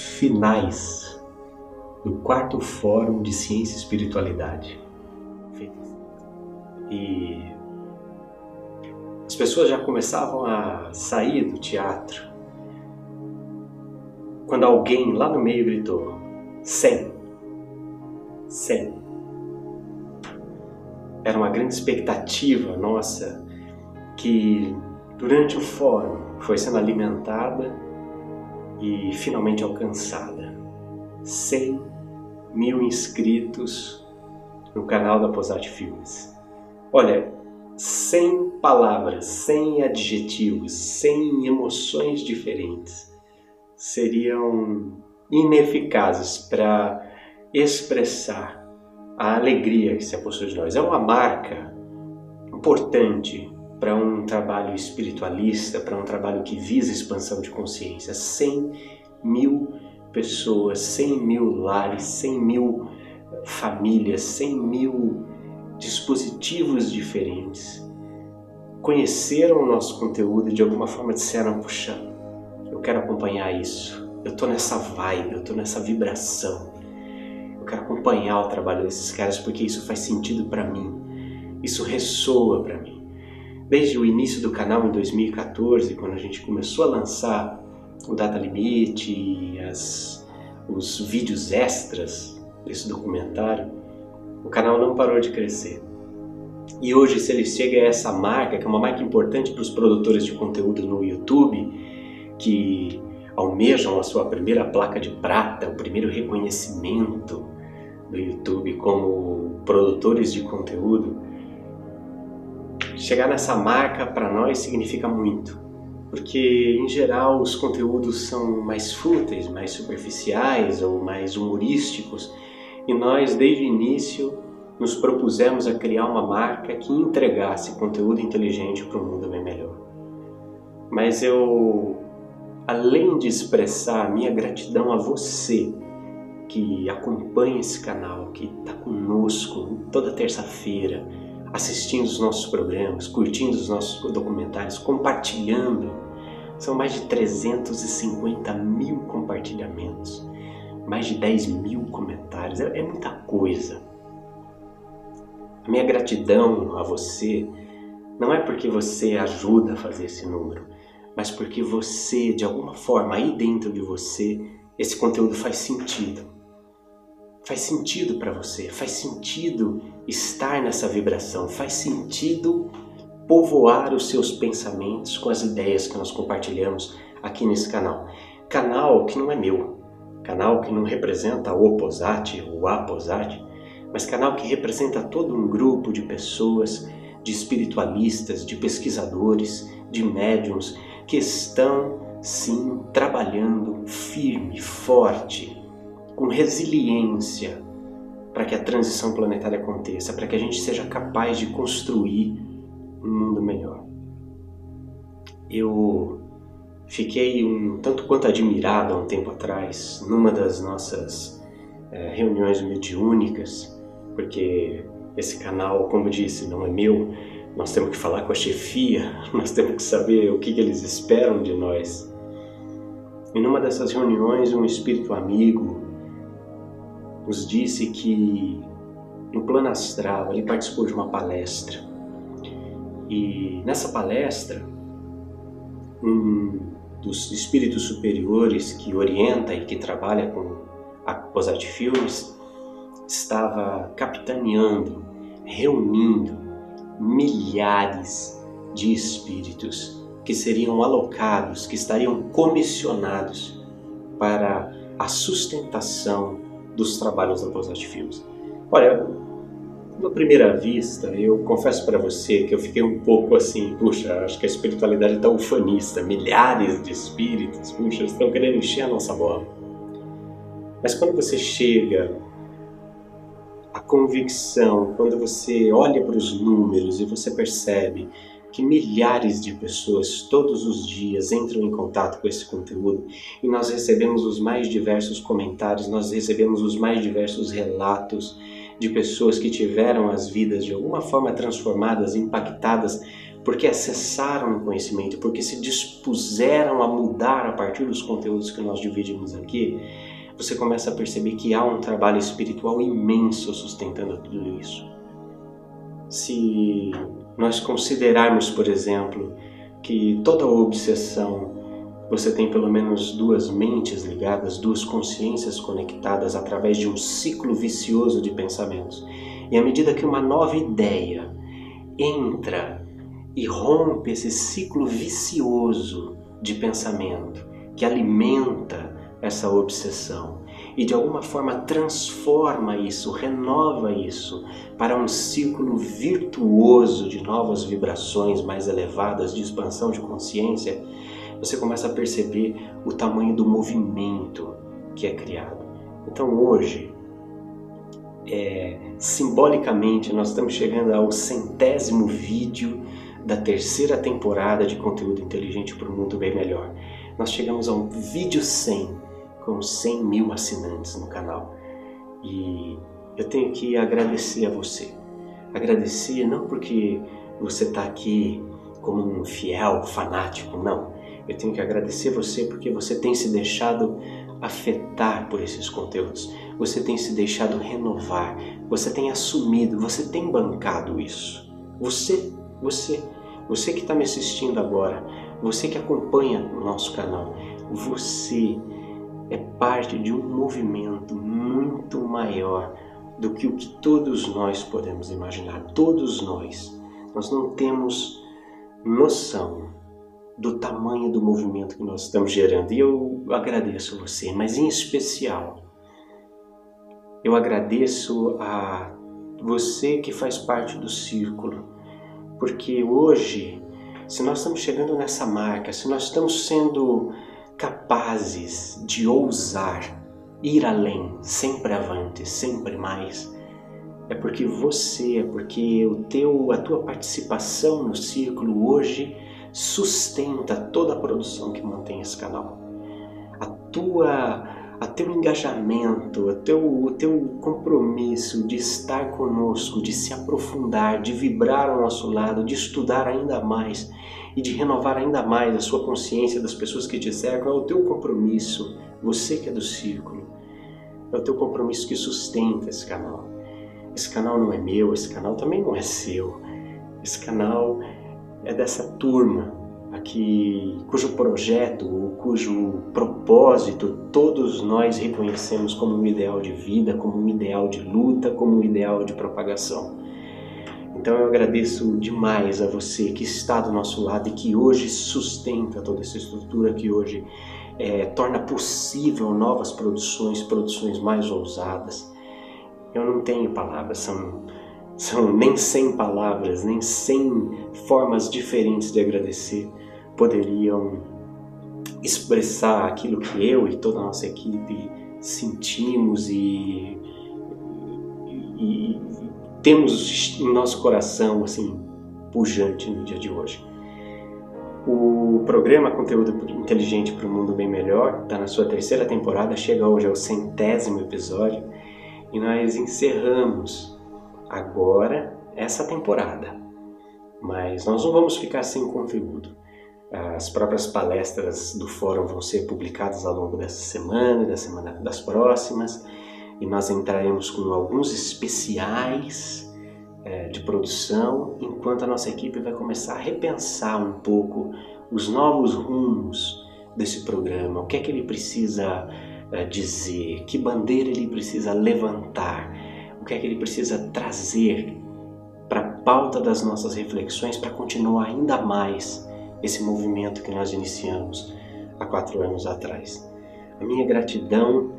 finais do quarto Fórum de Ciência e Espiritualidade. E as pessoas já começavam a sair do teatro quando alguém lá no meio gritou: 100. 100. Era uma grande expectativa nossa que durante o fórum foi sendo alimentada e finalmente alcançada. 100 mil inscritos no canal da Posat Filmes. Olha, sem palavras, sem adjetivos, sem emoções diferentes, seriam ineficazes para expressar a alegria que se apossou de nós. É uma marca importante para um trabalho espiritualista, para um trabalho que visa expansão de consciência. 100 mil pessoas, 100 mil lares, 100 mil famílias, 100 mil dispositivos diferentes conheceram o nosso conteúdo e de alguma forma disseram: Puxa, eu quero acompanhar isso, eu estou nessa vibe, eu estou nessa vibração, eu quero acompanhar o trabalho desses caras porque isso faz sentido para mim, isso ressoa para mim. Desde o início do canal em 2014, quando a gente começou a lançar o Data Limite as, os vídeos extras desse documentário, o canal não parou de crescer. E hoje, se ele chega a essa marca, que é uma marca importante para os produtores de conteúdo no YouTube, que almejam a sua primeira placa de prata, o primeiro reconhecimento do YouTube como produtores de conteúdo, chegar nessa marca para nós significa muito, porque em geral os conteúdos são mais fúteis, mais superficiais ou mais humorísticos, e nós desde o início nos propusemos a criar uma marca que entregasse conteúdo inteligente para um mundo bem melhor. Mas eu, além de expressar a minha gratidão a você que acompanha esse canal, que está conosco toda terça-feira, assistindo os nossos programas, curtindo os nossos documentários, compartilhando. São mais de 350 mil compartilhamentos, mais de 10 mil comentários, é, é muita coisa. A minha gratidão a você não é porque você ajuda a fazer esse número, mas porque você, de alguma forma, aí dentro de você, esse conteúdo faz sentido faz sentido para você, faz sentido estar nessa vibração, faz sentido povoar os seus pensamentos com as ideias que nós compartilhamos aqui nesse canal. Canal que não é meu, canal que não representa o Posati ou a Posati, mas canal que representa todo um grupo de pessoas, de espiritualistas, de pesquisadores, de médiums que estão sim trabalhando firme, forte, com resiliência para que a transição planetária aconteça, para que a gente seja capaz de construir um mundo melhor. Eu fiquei um tanto quanto admirado há um tempo atrás, numa das nossas é, reuniões mediúnicas, porque esse canal, como disse, não é meu, nós temos que falar com a chefia, nós temos que saber o que, que eles esperam de nós. E numa dessas reuniões, um espírito amigo, nos disse que no plano astral ele participou de uma palestra. E nessa palestra um dos espíritos superiores que orienta e que trabalha com a Posat Filmes estava capitaneando, reunindo milhares de espíritos que seriam alocados, que estariam comissionados para a sustentação dos trabalhos da Posat Filmes. Olha, na primeira vista, eu confesso para você que eu fiquei um pouco assim, puxa, acho que a espiritualidade está ufanista, milhares de espíritos, puxa, estão querendo encher a nossa bola. Mas quando você chega à convicção, quando você olha para os números e você percebe que milhares de pessoas todos os dias entram em contato com esse conteúdo e nós recebemos os mais diversos comentários, nós recebemos os mais diversos relatos de pessoas que tiveram as vidas de alguma forma transformadas, impactadas, porque acessaram o conhecimento, porque se dispuseram a mudar a partir dos conteúdos que nós dividimos aqui. você começa a perceber que há um trabalho espiritual imenso sustentando tudo isso. Se nós considerarmos, por exemplo, que toda obsessão você tem pelo menos duas mentes ligadas, duas consciências conectadas através de um ciclo vicioso de pensamentos. E à medida que uma nova ideia entra e rompe esse ciclo vicioso de pensamento que alimenta essa obsessão e de alguma forma transforma isso, renova isso para um ciclo virtuoso de novas vibrações mais elevadas, de expansão de consciência, você começa a perceber o tamanho do movimento que é criado. Então hoje, é, simbolicamente, nós estamos chegando ao centésimo vídeo da terceira temporada de conteúdo inteligente para um mundo bem melhor. Nós chegamos a um vídeo 100 com 100 mil assinantes no canal e eu tenho que agradecer a você. Agradecer não porque você está aqui como um fiel fanático, não. Eu tenho que agradecer você porque você tem se deixado afetar por esses conteúdos. Você tem se deixado renovar. Você tem assumido. Você tem bancado isso. Você, você, você que está me assistindo agora, você que acompanha o nosso canal, você é parte de um movimento muito maior do que o que todos nós podemos imaginar. Todos nós. Nós não temos noção do tamanho do movimento que nós estamos gerando. E eu agradeço você, mas em especial, eu agradeço a você que faz parte do círculo, porque hoje, se nós estamos chegando nessa marca, se nós estamos sendo capazes de ousar ir além, sempre avante, sempre mais, é porque você, é porque o teu, a tua participação no círculo hoje sustenta toda a produção que mantém esse canal. A tua, a teu engajamento, a teu, o teu compromisso de estar conosco, de se aprofundar, de vibrar ao nosso lado, de estudar ainda mais e de renovar ainda mais a sua consciência das pessoas que te cercam, é o teu compromisso, você que é do círculo, é o teu compromisso que sustenta esse canal. Esse canal não é meu, esse canal também não é seu. Esse canal é dessa turma aqui, cujo projeto, cujo propósito todos nós reconhecemos como um ideal de vida, como um ideal de luta, como um ideal de propagação. Então eu agradeço demais a você que está do nosso lado e que hoje sustenta toda essa estrutura, que hoje é, torna possível novas produções, produções mais ousadas. Eu não tenho palavras, são, são nem 100 palavras, nem 100 formas diferentes de agradecer poderiam expressar aquilo que eu e toda a nossa equipe sentimos e, e, temos em nosso coração assim pujante no dia de hoje. O programa Conteúdo Inteligente para um Mundo Bem Melhor está na sua terceira temporada, chega hoje ao centésimo episódio e nós encerramos agora essa temporada. Mas nós não vamos ficar sem conteúdo. As próprias palestras do fórum vão ser publicadas ao longo dessa semana e da semana das próximas e nós entraremos com alguns especiais é, de produção, enquanto a nossa equipe vai começar a repensar um pouco os novos rumos desse programa, o que é que ele precisa é, dizer, que bandeira ele precisa levantar, o que é que ele precisa trazer para a pauta das nossas reflexões para continuar ainda mais esse movimento que nós iniciamos há quatro anos atrás. A minha gratidão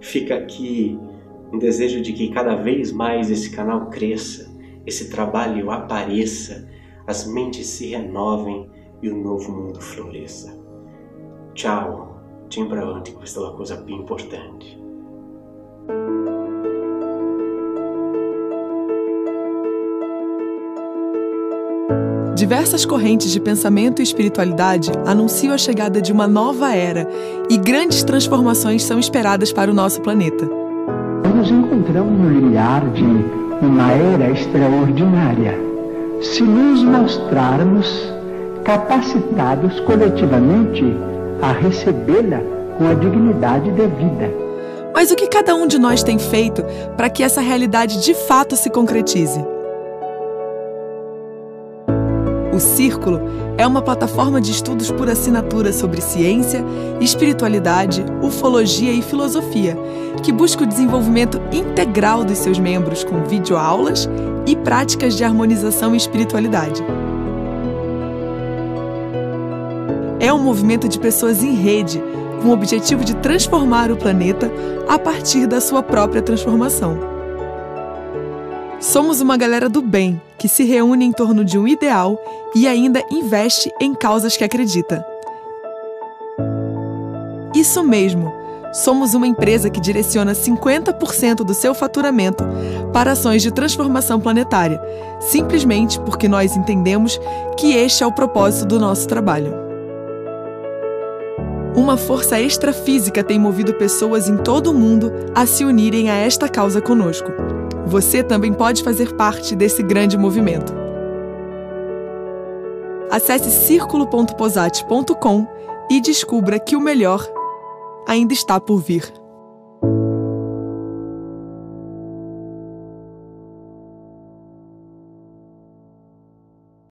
fica aqui um desejo de que cada vez mais esse canal cresça, esse trabalho apareça, as mentes se renovem e o novo mundo floresça. Tchau, ti avanti, questa é uma coisa bem importante. Diversas correntes de pensamento e espiritualidade anunciam a chegada de uma nova era e grandes transformações são esperadas para o nosso planeta. Nos encontramos no limiar de uma era extraordinária. Se nos mostrarmos capacitados coletivamente a recebê-la com a dignidade devida. Mas o que cada um de nós tem feito para que essa realidade de fato se concretize? O Círculo é uma plataforma de estudos por assinatura sobre ciência, espiritualidade, ufologia e filosofia, que busca o desenvolvimento integral dos seus membros com videoaulas e práticas de harmonização e espiritualidade. É um movimento de pessoas em rede, com o objetivo de transformar o planeta a partir da sua própria transformação. Somos uma galera do bem que se reúne em torno de um ideal e ainda investe em causas que acredita. Isso mesmo! Somos uma empresa que direciona 50% do seu faturamento para ações de transformação planetária, simplesmente porque nós entendemos que este é o propósito do nosso trabalho. Uma força extrafísica tem movido pessoas em todo o mundo a se unirem a esta causa conosco. Você também pode fazer parte desse grande movimento. Acesse círculo.posate.com e descubra que o melhor ainda está por vir.